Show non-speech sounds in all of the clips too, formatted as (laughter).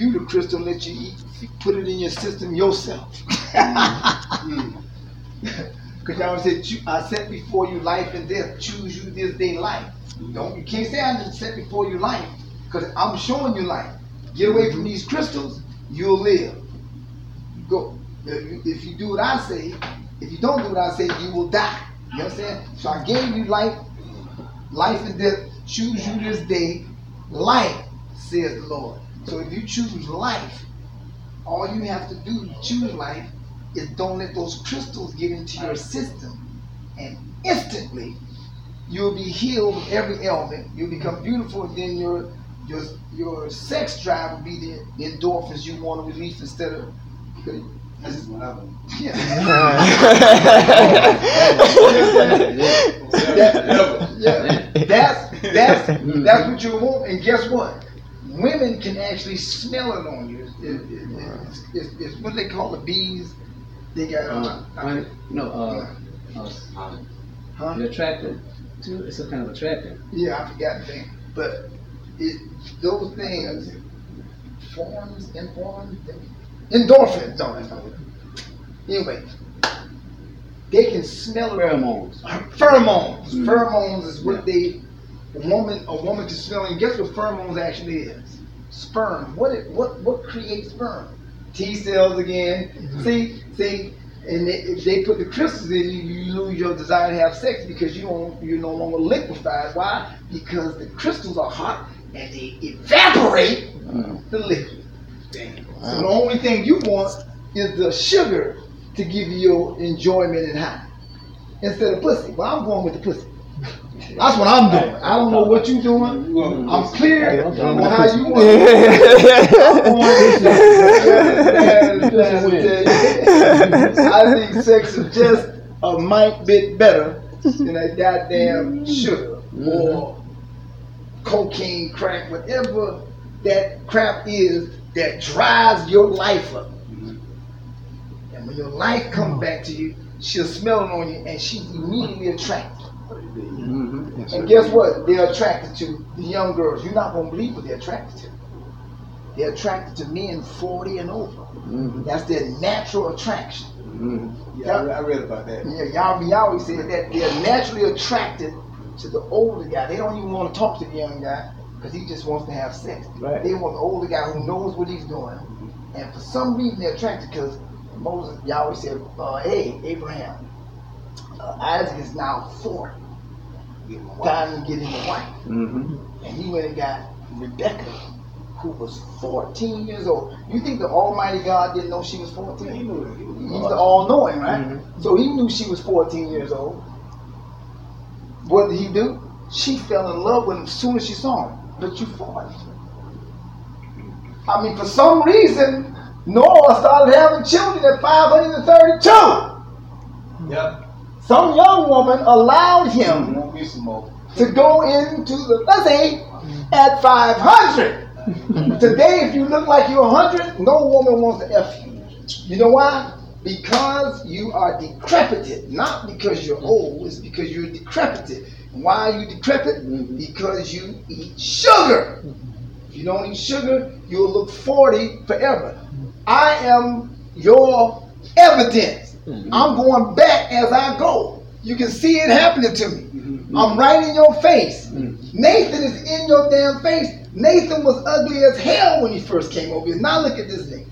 you the crystal let you eat, put it in your system yourself. Mm. Because y'all said, I set before you life and death. Choose you this day life. Don't you can't say I didn't set before you life, because I'm showing you life. Get away from these crystals, you'll live. Go. If you, if you do what I say, if you don't do what I say, you will die. You understand? So I gave you life, life and death. Choose you this day, life, says the Lord. So if you choose life, all you have to do to choose life is don't let those crystals get into your system, and instantly you'll be healed of every ailment. You'll become beautiful, and then your your your sex drive will be the, the endorphins you want to release instead of. This is what happened. Yeah. Never. Yeah, that's that's that's what you want. And guess what? Women can actually smell it on you. It- it- it's, it's, it's what they call the bees. They got Uh, uh, one- no, uh, uh, huh? you're attracted to, it's a kind of attractive. Yeah, I forgot the thing, but it those things forms informs endorphins. No, that's not it. Anyway, they can smell. Pheromones. Pheromones. Mm. Pheromones is what they a woman a woman can smell. And guess what pheromones actually is? Sperm. What it what what creates sperm? T cells again. Mm-hmm. See see. And they, if they put the crystals in you, you lose your desire to have sex because you don't you're no longer liquefied. Why? Because the crystals are hot and they evaporate the liquid. So the only thing you want is the sugar to give you your enjoyment and high instead of pussy. Well, I'm going with the pussy. That's what I'm doing. I don't know what you're doing. I'm clear on how you want. it. I think sex is just a mite bit better than that goddamn sugar or cocaine, crack, whatever that crap is that drives your life up. And when your life comes back to you, she'll smell it on you and she's immediately attracted. Mm-hmm. And guess what? They're attracted to the young girls. You're not gonna believe what they're attracted to. They're attracted to men 40 and over. Mm-hmm. That's their natural attraction. Mm-hmm. Yeah, I read, about that. Yeah, y'all be always saying that they're naturally attracted to the older guy. They don't even want to talk to the young guy because he just wants to have sex. Right. They want the older guy who knows what he's doing. And for some reason they're attracted because Moses, Yahweh said, uh, hey, Abraham, uh, Isaac is now 40. Time to get him a wife. Mm-hmm. And he went and got Rebecca, who was 14 years old. You think the Almighty God didn't know she was 14? He knew it. He He's the all knowing, right? Mhm. So he knew she was 14 years old. What did he do? She fell in love with him as soon as she saw him. But you 40. I mean, for some reason, Noah started having children at 532. Yep. Some young woman allowed him Won't be some more. to go into the, let's say, at 500. (laughs) Today, if you look like you're 100, no woman wants to F you. You know why? Because you are decrepited. Not because you're old, it's because you're decrepited. Why are you decrepit? Because you eat sugar. If you don't eat sugar, you'll look 40 forever. I am your evidence. Mm-hmm. I'm going back as I go. You can see it happening to me. I'm mm. right in your face. Mm. Nathan is in your damn face. Nathan was ugly as hell when he first came over here. Now look at this nigga.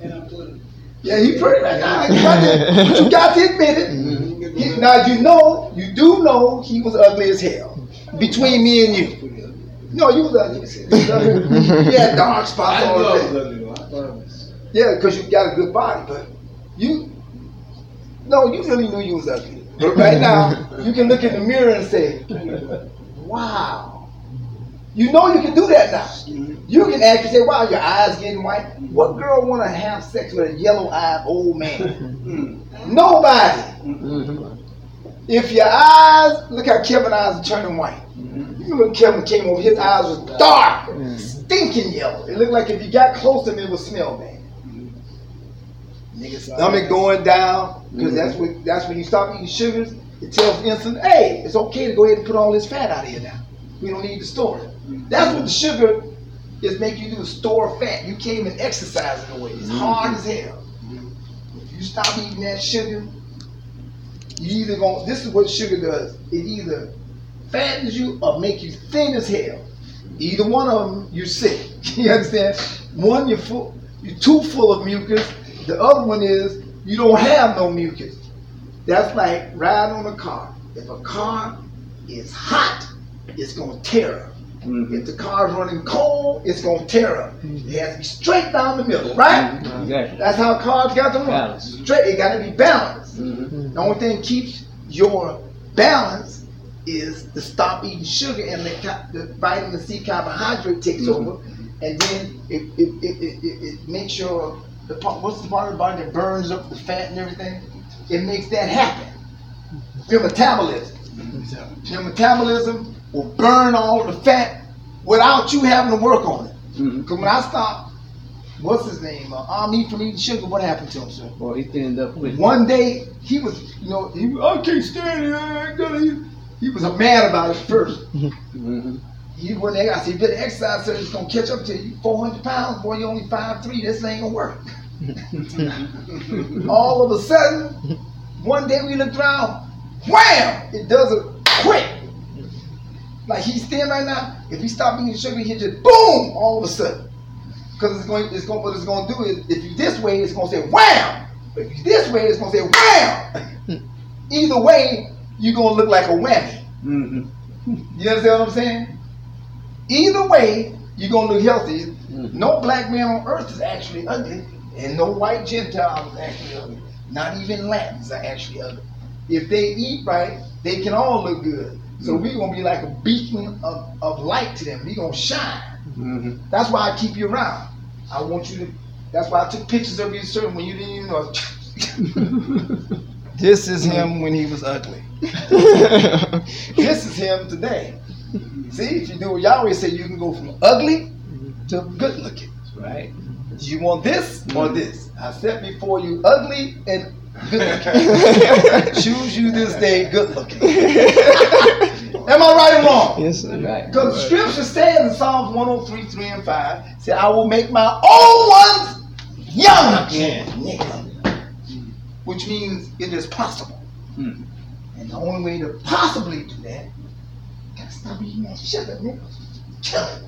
And I'm putting. Yeah, he pretty right ah, now. You got to, (laughs) but you got to admit it. Mm-hmm. He- now you know, you do know he was ugly as hell. Between me and you. No, you was ugly as hell. You was ugly. He had dark spots I on his face. ugly though. I thought it was. Yeah, because you got a good body, but you, no, you really knew you was ugly. But right (laughs) now, you can look in the mirror and say, wow. You know you can do that now. You can actually say, wow, your eyes getting white. What girl want to have sex with a yellow-eyed old man? (laughs) Nobody. Mm-hmm. If your eyes, look how Kevin's eyes are turning white. Mm-hmm. You remember when Kevin came over, his eyes was dark, mm. stinking yellow. It looked like if you got close to him, it would smell bad. Stomach going down, because that's mm-hmm. what that's when you stop eating sugars. It tells insulin, hey, it's okay to go ahead and put all this fat out of here now. We don't need to store it. Mm-hmm. That's what the sugar is making you do store fat. You can't even exercise in a way. It's mm-hmm. hard as hell. If you stop eating that sugar, you either going this is what sugar does. It either fattens you or make you thin as hell. Either one of them, you're sick. (laughs) you understand? One, you're full, you're too full of mucus. The other one is you don't have no mucus. That's like riding on a car. If a car is hot, it's gonna tear up. Mhm. If the car's running cold, it's gonna tear up. It has to be straight down the middle, right? Exactly. That's how cars got to run. Balance. Straight. It got to be balanced. Mhm. The only thing keeps your balance is to stop eating sugar and the, the vitamin C carbohydrate takes Mhm. over, and then it it, it, it, it it makes your the part, what's the part of the body that burns up the fat and everything? It makes that happen. Your metabolism. Your metabolism will burn all the fat without you having to work on it. Because when I stopped, what's his name? Uh, Omni from eating sugar. What happened to him, sir? Boy, he thinned up quick. One day he was, you know, he I can't stand it. I ain't gonna. He, was mad about it first. Mhm. He went there. I said, "You better exercise, so it's gonna catch up to you. 400 pounds, boy. You only five three. This ain't gonna work." (laughs) All of a sudden, one day we looked around, wham! It does it quick. Like he's thin right now. If he stop eating sugar, he hit just boom! All of a sudden, because it's going, it's going, what it's going to do is, if you this way, it's going to say wham. But if you this way, it's going to say wham. (laughs) Either way, you're going to look like a whammy. Mhm. You understand what I'm saying? Either way, you're gonna look healthy. Mhm. No black man on earth is actually ugly, and no white Gentile is actually ugly. Not even Latins are actually ugly. If they eat right, they can all look good. So Mhm. we're gonna be like a beacon of, of light to them. We're gonna shine. Mhm. That's why I keep you around. I want you to. That's why I took pictures of you, sir, when you didn't even know. (laughs) this is him when he was ugly. (laughs) this is him today. See, if you do what Yahweh said, you can go from ugly to good looking. Right. Do you want this or this? I set before you ugly and good looking. (laughs) Choose you this day good looking. Am I right or wrong? Yes, sir. Right. Because the scripture says in Psalms 103, 3 and 5, say, I will make my old ones young again. Nigga. Which means it is possible. Mm. And the only way to possibly do that, you gotta stop eating that sugar, nigga. Kill it.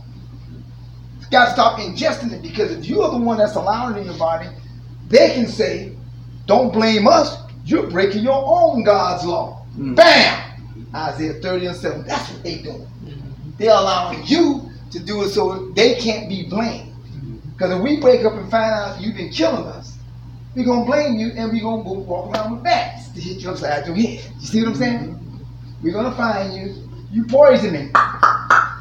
You gotta stop ingesting it because if you're the one that's allowing it in your body, they can say, Don't blame us, you're breaking your own God's law. Mm. Bam! Isaiah 30 and 7. That's what they doing. Mm-hmm. They're allowing you to do it so they can't be blamed. Mm-hmm. Because if we wake up and find out you've been killing us, we're gonna blame you and we're gonna go walk around with bats to hit you upside your head. You see what I'm saying? Mm-hmm. We're gonna find you, you poisoning.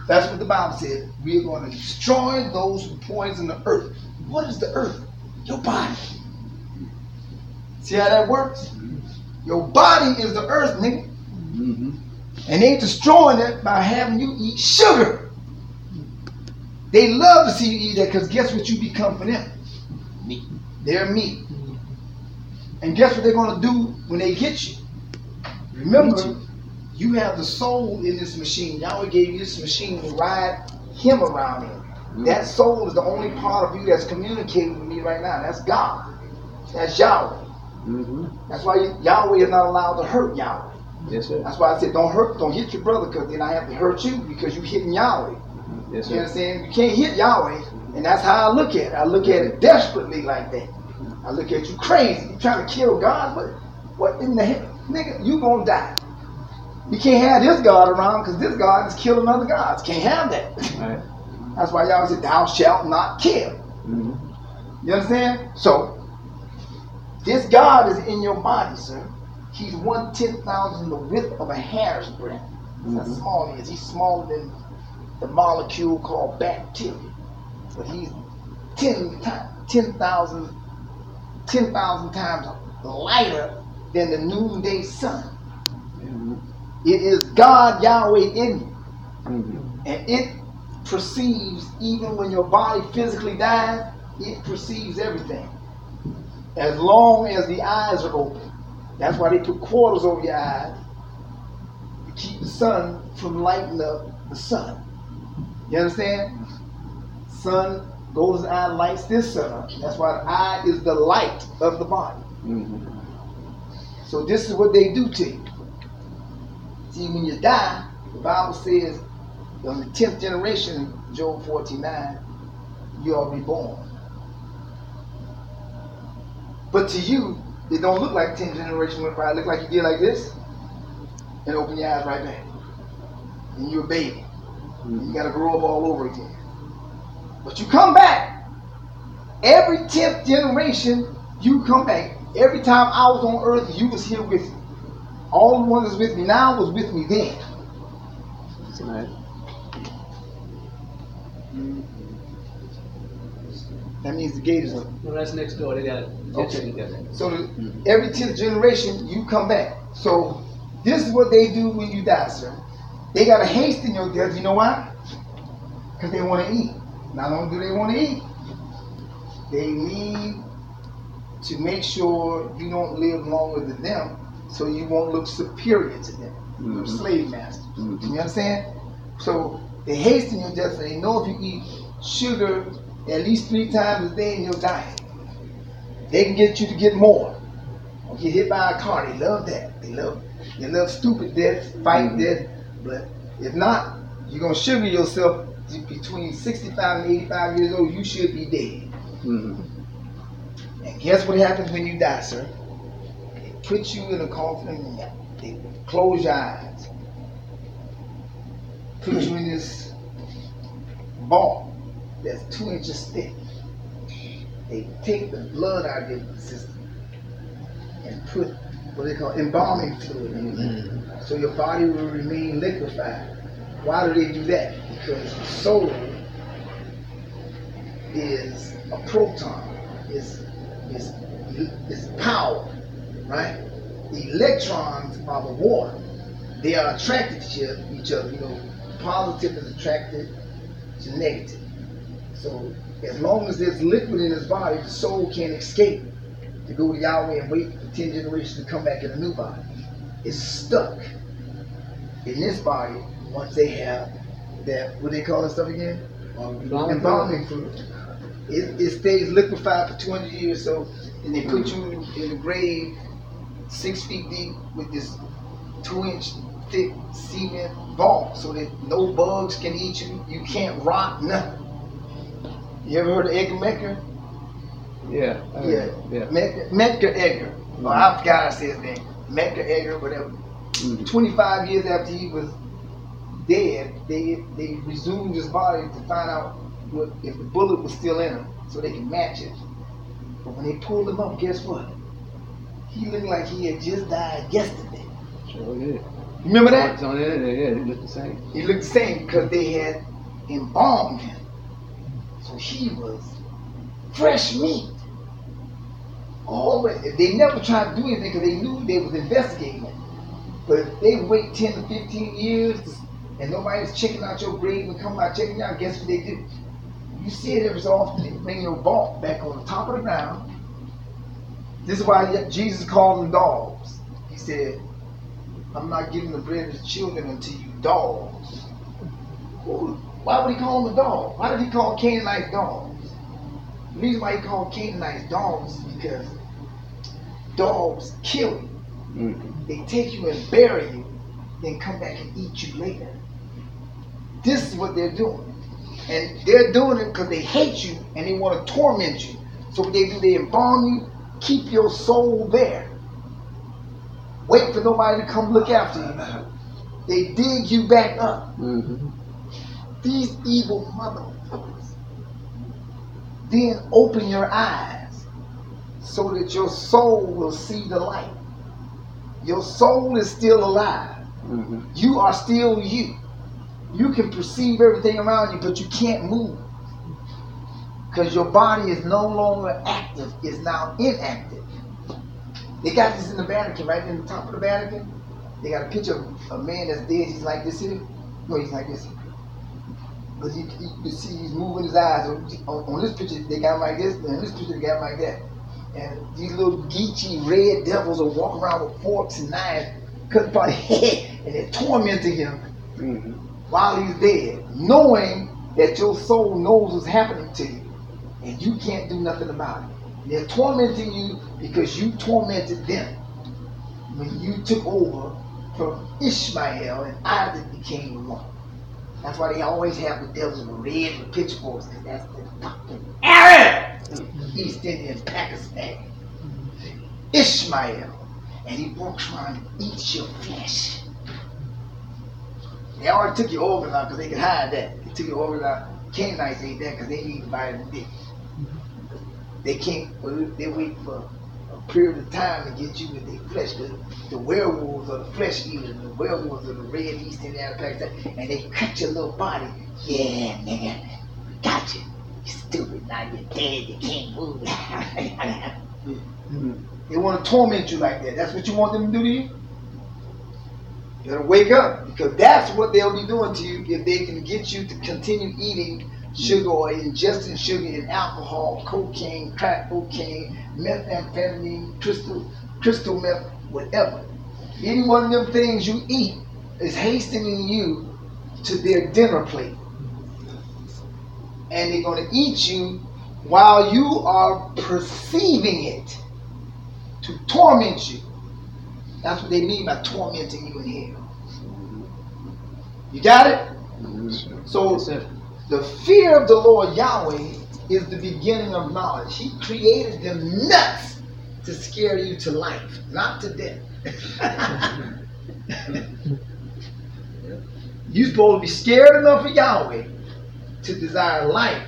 That's what the Bible said. We're gonna destroy those who poison the earth. What is the earth? Your body. See how that works? Your body is the earth, nigga. Mhm. And they destroying it by having you eat sugar. They love to see you eat that because guess what you become for them? Meat. They're meat. And guess what they're going to do when they get you? Remember, you have the soul in this machine. Yahweh gave you this machine to ride him around in. That soul is the only part of you that's communicating with me right now. That's God. That's Yahweh. Mhm. That's why Yahweh is not allowed to hurt Yahweh. Yes, sir. That's why I said don't hurt, don't hit your brother, because then I have to hurt you because you're hitting Yahweh. Yes, sir. You understand? You can't hit Yahweh, and that's how I look at it. I look at it desperately like that. I look at you crazy. You trying to kill God? What? What in the heck, nigga? You gonna die? You can't have this God around because this God is killing other gods. Can't have that. Right. That's why Yahweh said, "Thou shalt not kill." Mhm. You understand? So, this God is in your body, sir. He's one ten thousand the width of a hair's breadth. That's how Mhm. small he is. He's smaller than the molecule called bacteria. But he's 10 times, 10,000 10,000 times lighter than the noonday sun. Mhm. It is God Yahweh in you. Mhm. And it perceives, even when your body physically dies, it perceives everything. As long as the eyes are open. That's why they put quarters over your eyes to keep the sun from lighting up the sun. You understand? sun goes eye, lights this sun. That's why the eye is the light of the body. Mm-hmm. So this is what they do to you. See, when you die, the Bible says on the tenth generation, Job 49, you are reborn. But to you, it don't look like ten generations went by. It look like you did like this, and open your eyes right back. And you're a baby. Mm-hmm. You gotta grow up all over again. But you come back. Every tenth generation, you come back. Every time I was on earth, you was here with me. All the ones that's with me now was with me then. That's. That means the gate is up. No, that's next door. They got it. Okay. together. So the, every tenth generation, you come back. So this is what they do when you die, sir. They gotta hasten your death. You know why? Because they want to eat. Not only do they want to eat, they need to make sure you don't live longer than them, so you won't look superior to them. You're Mhm. slave masters. Mhm. You understand? So they hasten your death, they know if you eat sugar at least three times a day in your diet, they can get you to get more. Or get hit by a car. They love that. They love they love stupid death, fight Mhm. death. But if not, you're gonna sugar yourself between 65 and 85 years old. You should be dead. Mm-hmm. And guess what happens when you die, sir? Put you in a coffin and they close your eyes. Put you in this ball that's two inches thick. They take the blood out of your system and put what they call embalming fluid in it. Mm-hmm. So your body will remain liquefied. Why do they do that? Because the soul is a proton. It's, it's, it's power, right? The electrons are the water. They are attracted to each other. You know, positive is attracted to negative. So as long as there's liquid in his body, the soul can't escape to go to Yahweh and wait for 10 generations to come back in a new body. It's stuck in this body once they have that, what they call that stuff again? Embalming Embalming fluid. It, it stays liquefied for 200 years, so, and they put you in the grave six feet deep with this two inch thick cement vault so that no bugs can eat you. You can't rot, nothing. You ever heard of Edgar Mecker? Yeah. I Yeah. Yeah. Medgar Edgar. Oh, I forgot I said his name. Medgar Edgar, whatever. Mhm. 25 years after he was dead, they they resumed his body to find out what, if the bullet was still in him, so they can match it. But when they pulled him up, guess what? He looked like he had just died yesterday. Sure did. Remember that? It's on the internet. Yeah, it looked the same. He looked the same because they had embalmed him. So he was fresh meat. All the- they never tried to do anything because they knew they was investigating it. But if they wait 10 to 15 years and nobody's checking out your grave and come out checking out, guess what they do? You see it every so often, they bring your vault back on the top of the ground. This is why Jesus called them dogs. He said, I'm not giving the bread to the children unto you dogs. Why would he call them a dog? Why did he call Canaanites dogs? The reason why he called Canaanites dogs is because dogs kill you. Mm-hmm. They take you and bury you, then come back and eat you later. This is what they're doing. And they're doing it because they hate you and they want to torment you. So what they do, they embalm you, keep your soul there. Wait for nobody to come look after you. They dig you back up. Mm-hmm. These evil motherfuckers. Then open your eyes so that your soul will see the light. Your soul is still alive. Mm-hmm. You are still you. You can perceive everything around you, but you can't move. Because your body is no longer active, it's now inactive. They got this in the Vatican, right in the top of the Vatican. They got a picture of a man that's dead. He's like this here. No, he's like this. But you, you, you see he's moving his eyes. On, on, this picture, they got him like this. And this picture, they got him like that. And these little geechy red devils will walk around with forks and knives, cutting by the (laughs) head, and they're tormenting him Mm-hmm. while he's dead, knowing that your soul knows what's happening to you, and you can't do nothing about it. They're tormenting you because you tormented them when you took over from Ishmael and Isaac became one. That's why they always have the devils with red with pitchforks, because that's the fucking Arab! East Indian Pakistan. Ishmael. And he walks around and eats your flesh. They already took your organs out because they could hide that. They took your organs out. Canaanites ate that because they need vitamin D. They can't, they wait for a period of time to get you with their flesh. The, the werewolves are the flesh eaters, the werewolves are the red East Indian Pakistan, and they cut your little body. Yeah, nigga, got you. You stupid, now you're dead, you can't move. (laughs) they want to torment you like that. That's what you want them to do to you? You gotta wake up because that's what they'll be doing to you if they can get you to continue eating sugar or ingesting sugar and alcohol, cocaine, crack cocaine, methamphetamine, crystal, crystal meth, whatever. Any one of them things you eat is hastening you to their dinner plate. And they're going to eat you while you are perceiving it to torment you. That's what they mean by tormenting you in hell. You got it? Mm-hmm. So Yes, sir. The fear of the Lord Yahweh is the beginning of knowledge. He created them nuts to scare you to life, not to death. (laughs) You're supposed to be scared enough of Yahweh to desire life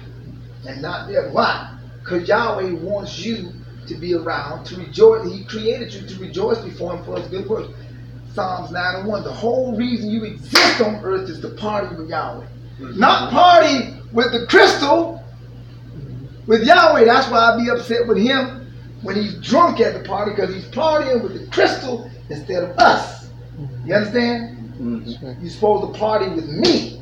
and not death. Why? Because Yahweh wants you to be around, to rejoice. He created you to rejoice before Him for His good works. Psalms 9 and 1. The whole reason you exist on earth is to party with Yahweh. Not party with the crystal, with Yahweh. That's why I'd be upset with him when he's drunk at the party because he's partying with the crystal instead of us. You understand? Mhm. You're supposed to party with me,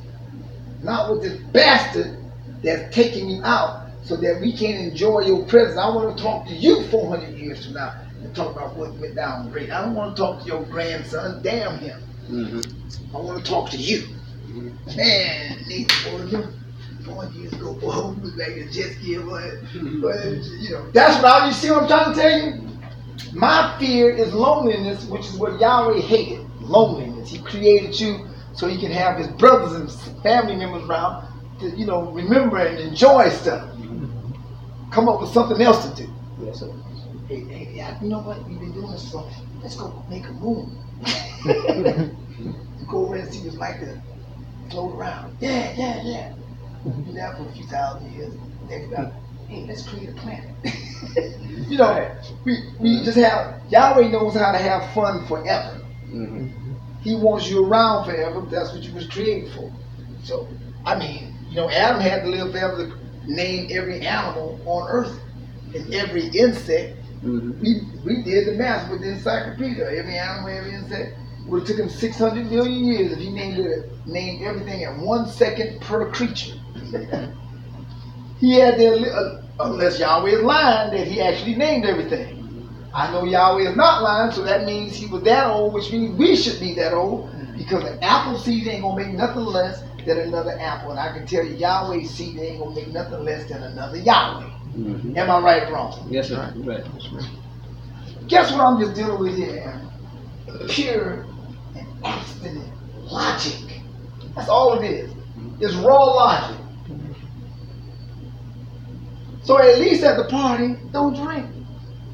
not with this bastard that's taking you out so that we can enjoy your presence. I want to talk to you 400 years from now and talk about what went down great. I don't want to talk to your grandson. Damn him. Mhm. I want to talk to you. Man, Nate, boy, you, four years ago, boy, we was like a jet ski, boy. But, you know, that's what I, you see what I'm trying to tell you? My fear is loneliness, which is what Yahweh hated. Loneliness. He created you so he can have his brothers and family members around to, you know, remember and enjoy stuff. Come up with something else to do. Yes, sir. Hey, hey, yeah, you know what? We've been doing this, so let's go make a moon. (laughs) go over and see what's like to float around. Yeah, yeah, yeah. Do that for a few thousand years. Next hey, let's create a planet. (laughs) you know, we, we just have, Yahweh knows how to have fun forever. Mhm. He wants you around forever. That's what you was created for. So, I mean, you know, Adam had to live forever to name every animal on earth and every insect Mhm. we we did the math with the encyclopedia. Every animal, every insect. Would have took him 600 million years if he named it, named everything at one second per creature. (laughs) he had li- uh, unless Yahweh is lying, that he actually named everything. I know Yahweh is not lying, so that means he was that old, which means we should be that old, because an apple seed ain't gonna make nothing less than another apple. And I can tell you, Yahweh seed ain't gonna make nothing less than another Yahweh. Mhm. Am I right or wrong? Yes, sir. Right. Guess what I'm just dealing with here? Pure abstinent logic. That's all it is. It's raw logic. So at least at the party, don't drink.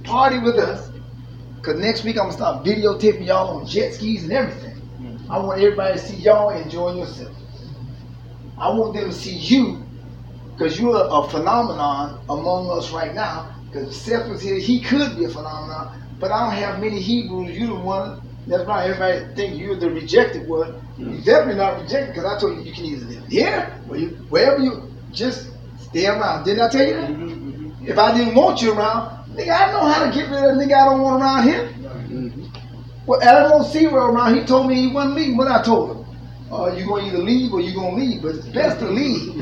Party with us. Cause next week I'm gonna start videotaping y'all on jet skis and everything. I want everybody to see y'all enjoying yourself. I want them to see you, because you're a phenomenon among us right now. Because Seth was here, he could be a phenomenon, but I don't have many Hebrews. You're the one. That's why everybody think you're the rejected one. You're definitely not rejected because I told you you can either live here or you wherever you just stay around. Didn't I tell you that? Mhm. If I didn't want you around, nigga, I know how to get rid of a nigga I don't want around here. Mhm. Well, want Zero around. He told me he wasn't leaving. What I told him, uh, you gonna either leave or you're gonna leave, but it's best to leave. (laughs)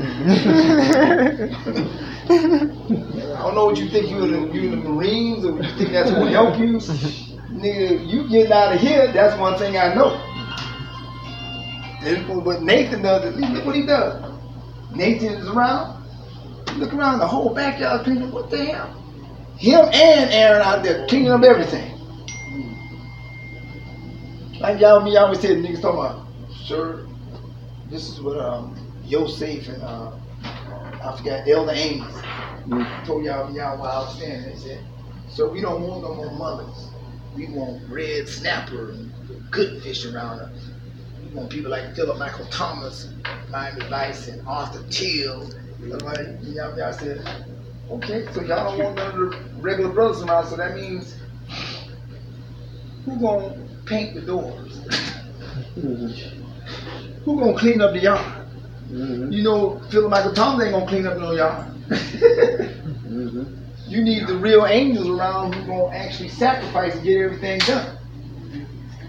I don't know what you think you in the, you in the Marines or you think that's gonna help you. (laughs) Nigga, you getting out of here, that's one thing I know. And what Nathan does is look what he does. Nathan is around. Look around the whole backyard cleaning. What the hell? Him and Aaron out there cleaning up everything. Like y'all, me always say, niggas talking about, sir, this is what um, Yosef and uh, I forgot Elder Ames Mm. told y'all, y'all wild standing. They said, so we don't want no more mothers. We want red snapper and good fish around us. We want people like Philip Michael Thomas, Miami Vice, and Arthur Till. Somebody, y'all, y'all said, okay, so y'all don't want none of the regular brothers around, so that means who gonna paint the doors? who gonna clean up the yard? Mhm. You know, Philip Michael Thomas ain't gonna clean up no yard. Mhm. You need the real angels around who gonna actually sacrifice and get everything done.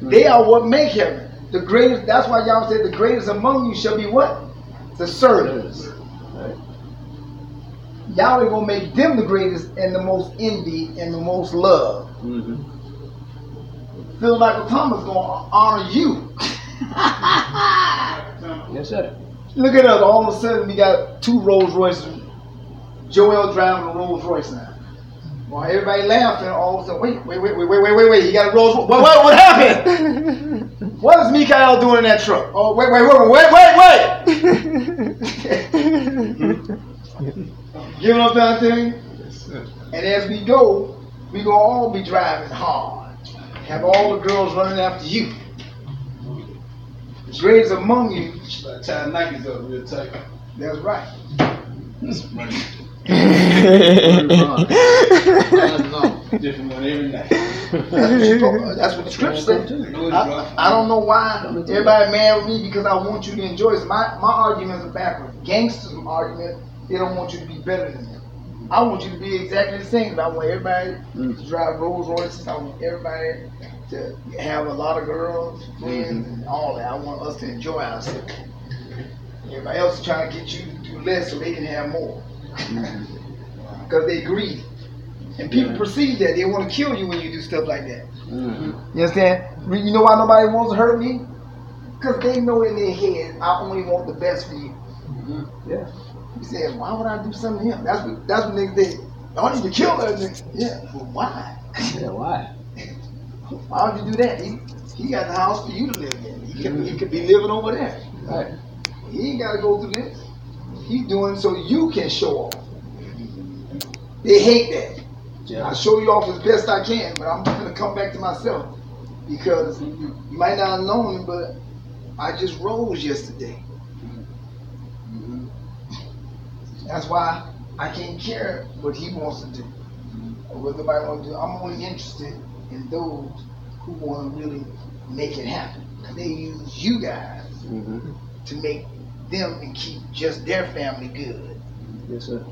They are what make heaven. The greatest. That's why y'all said the greatest among you shall be what? The servants. Right. Yahweh gonna make them the greatest and the most envy and the most love. Mhm. Phil Michael Thomas gonna honor you. (laughs) Yes, sir. Look at us. All of a sudden, we got two Rolls Royces. Joel driving a Rolls Royce now. While everybody laughing, all of a sudden, wait, wait, wait, wait, wait, wait, wait, wait. He got a Rolls Royce. What, what, what happened? What is Mikael doing in that truck? Oh, wait, wait, wait, wait, wait, wait. Giving up that thing. And as we go, we gonna all be driving hard. Have all the girls running after you. The greatest among you. Tie Nikes up real tight. That's right. That's what, you told- that's what the scripture said. I, I don't know why everybody mad with me because I want you to enjoy this. My my arguments are backward. Gangsters argument, they don't want you to be better than them. I want you to be exactly the same. I want everybody to drive Rolls Royces. I want everybody to have a lot of girls, friends, and all that. I want us to enjoy ourselves. Everybody else is trying to get you to do less so they can have more. Because they greedy. And people Yeah. perceive that. They want to kill you when you do stuff like that. Mhm. You understand? You know why nobody wants to hurt me? Because they know in their head, I only want the best for you. Mm-hmm. Yeah. You say, why would I do something to him? That's what that's what niggas did. I need to kill that nigga. Yeah, but why? Yeah. Why? (laughs) Why would you do that? He, he got the house for you to live in. He could, he mm-hmm. could be living over there. Right. He ain't got to go through this. He's doing so you can show off. They hate that. I show you off as best I can, but I'm gonna come back to myself because you might not have known it, but I just rose yesterday. That's why I can't care what he wants to do or what nobody wants to do. I'm only interested in those who want to really make it happen. They use you guys Mhm. to make them and keep just their family good, Yes, sir.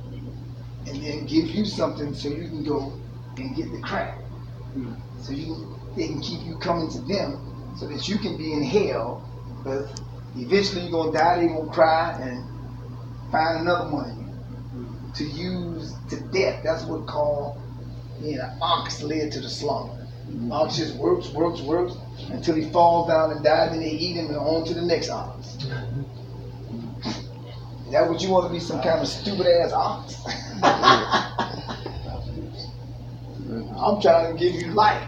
and then give you something so you can go and get the crack. Mm-hmm. So you they can keep you coming to them so that you can be in hell, but eventually you're gonna die. They're gonna cry and find another one of you mm-hmm. to use to death. That's what called being an ox led to the slaughter. Mm-hmm. Ox just works, works, works until he falls down and dies, and they eat him and on to the next ox. That what you want to be some kind of stupid ass ox? (laughs) I'm trying to give you life.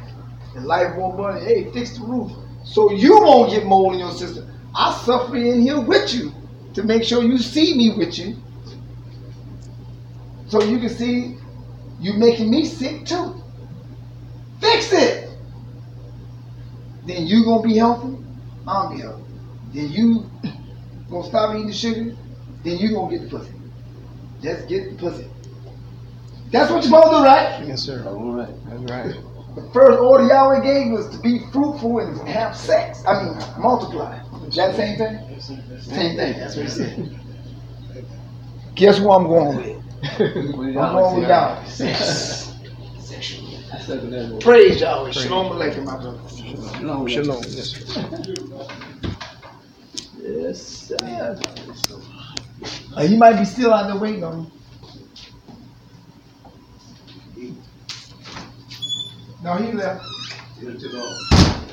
And life more money. Hey, fix the roof. So you won't get mold in your system. I suffer in here with you to make sure you see me with you. So you can see you making me sick too. Fix it. Then you gonna be healthy. I'll be healthy. Then you gonna stop eating the sugar. Then you're gonna get the pussy. Just get the pussy. That's what you're supposed to do, right? Yes, sir. All right. That's right. The first order Yahweh gave was to be fruitful and have sex. I mean, multiply. Is that the same thing? Same thing. That's what he said. Guess who I'm going with? I'm going with Yahweh. I second that one. Praise Yahweh. Shalom Aleichem, my brother. Shalom. Shalom. Yes, sir. Yes, Uh, he might be still out there waiting on you. No, he left. Get it to the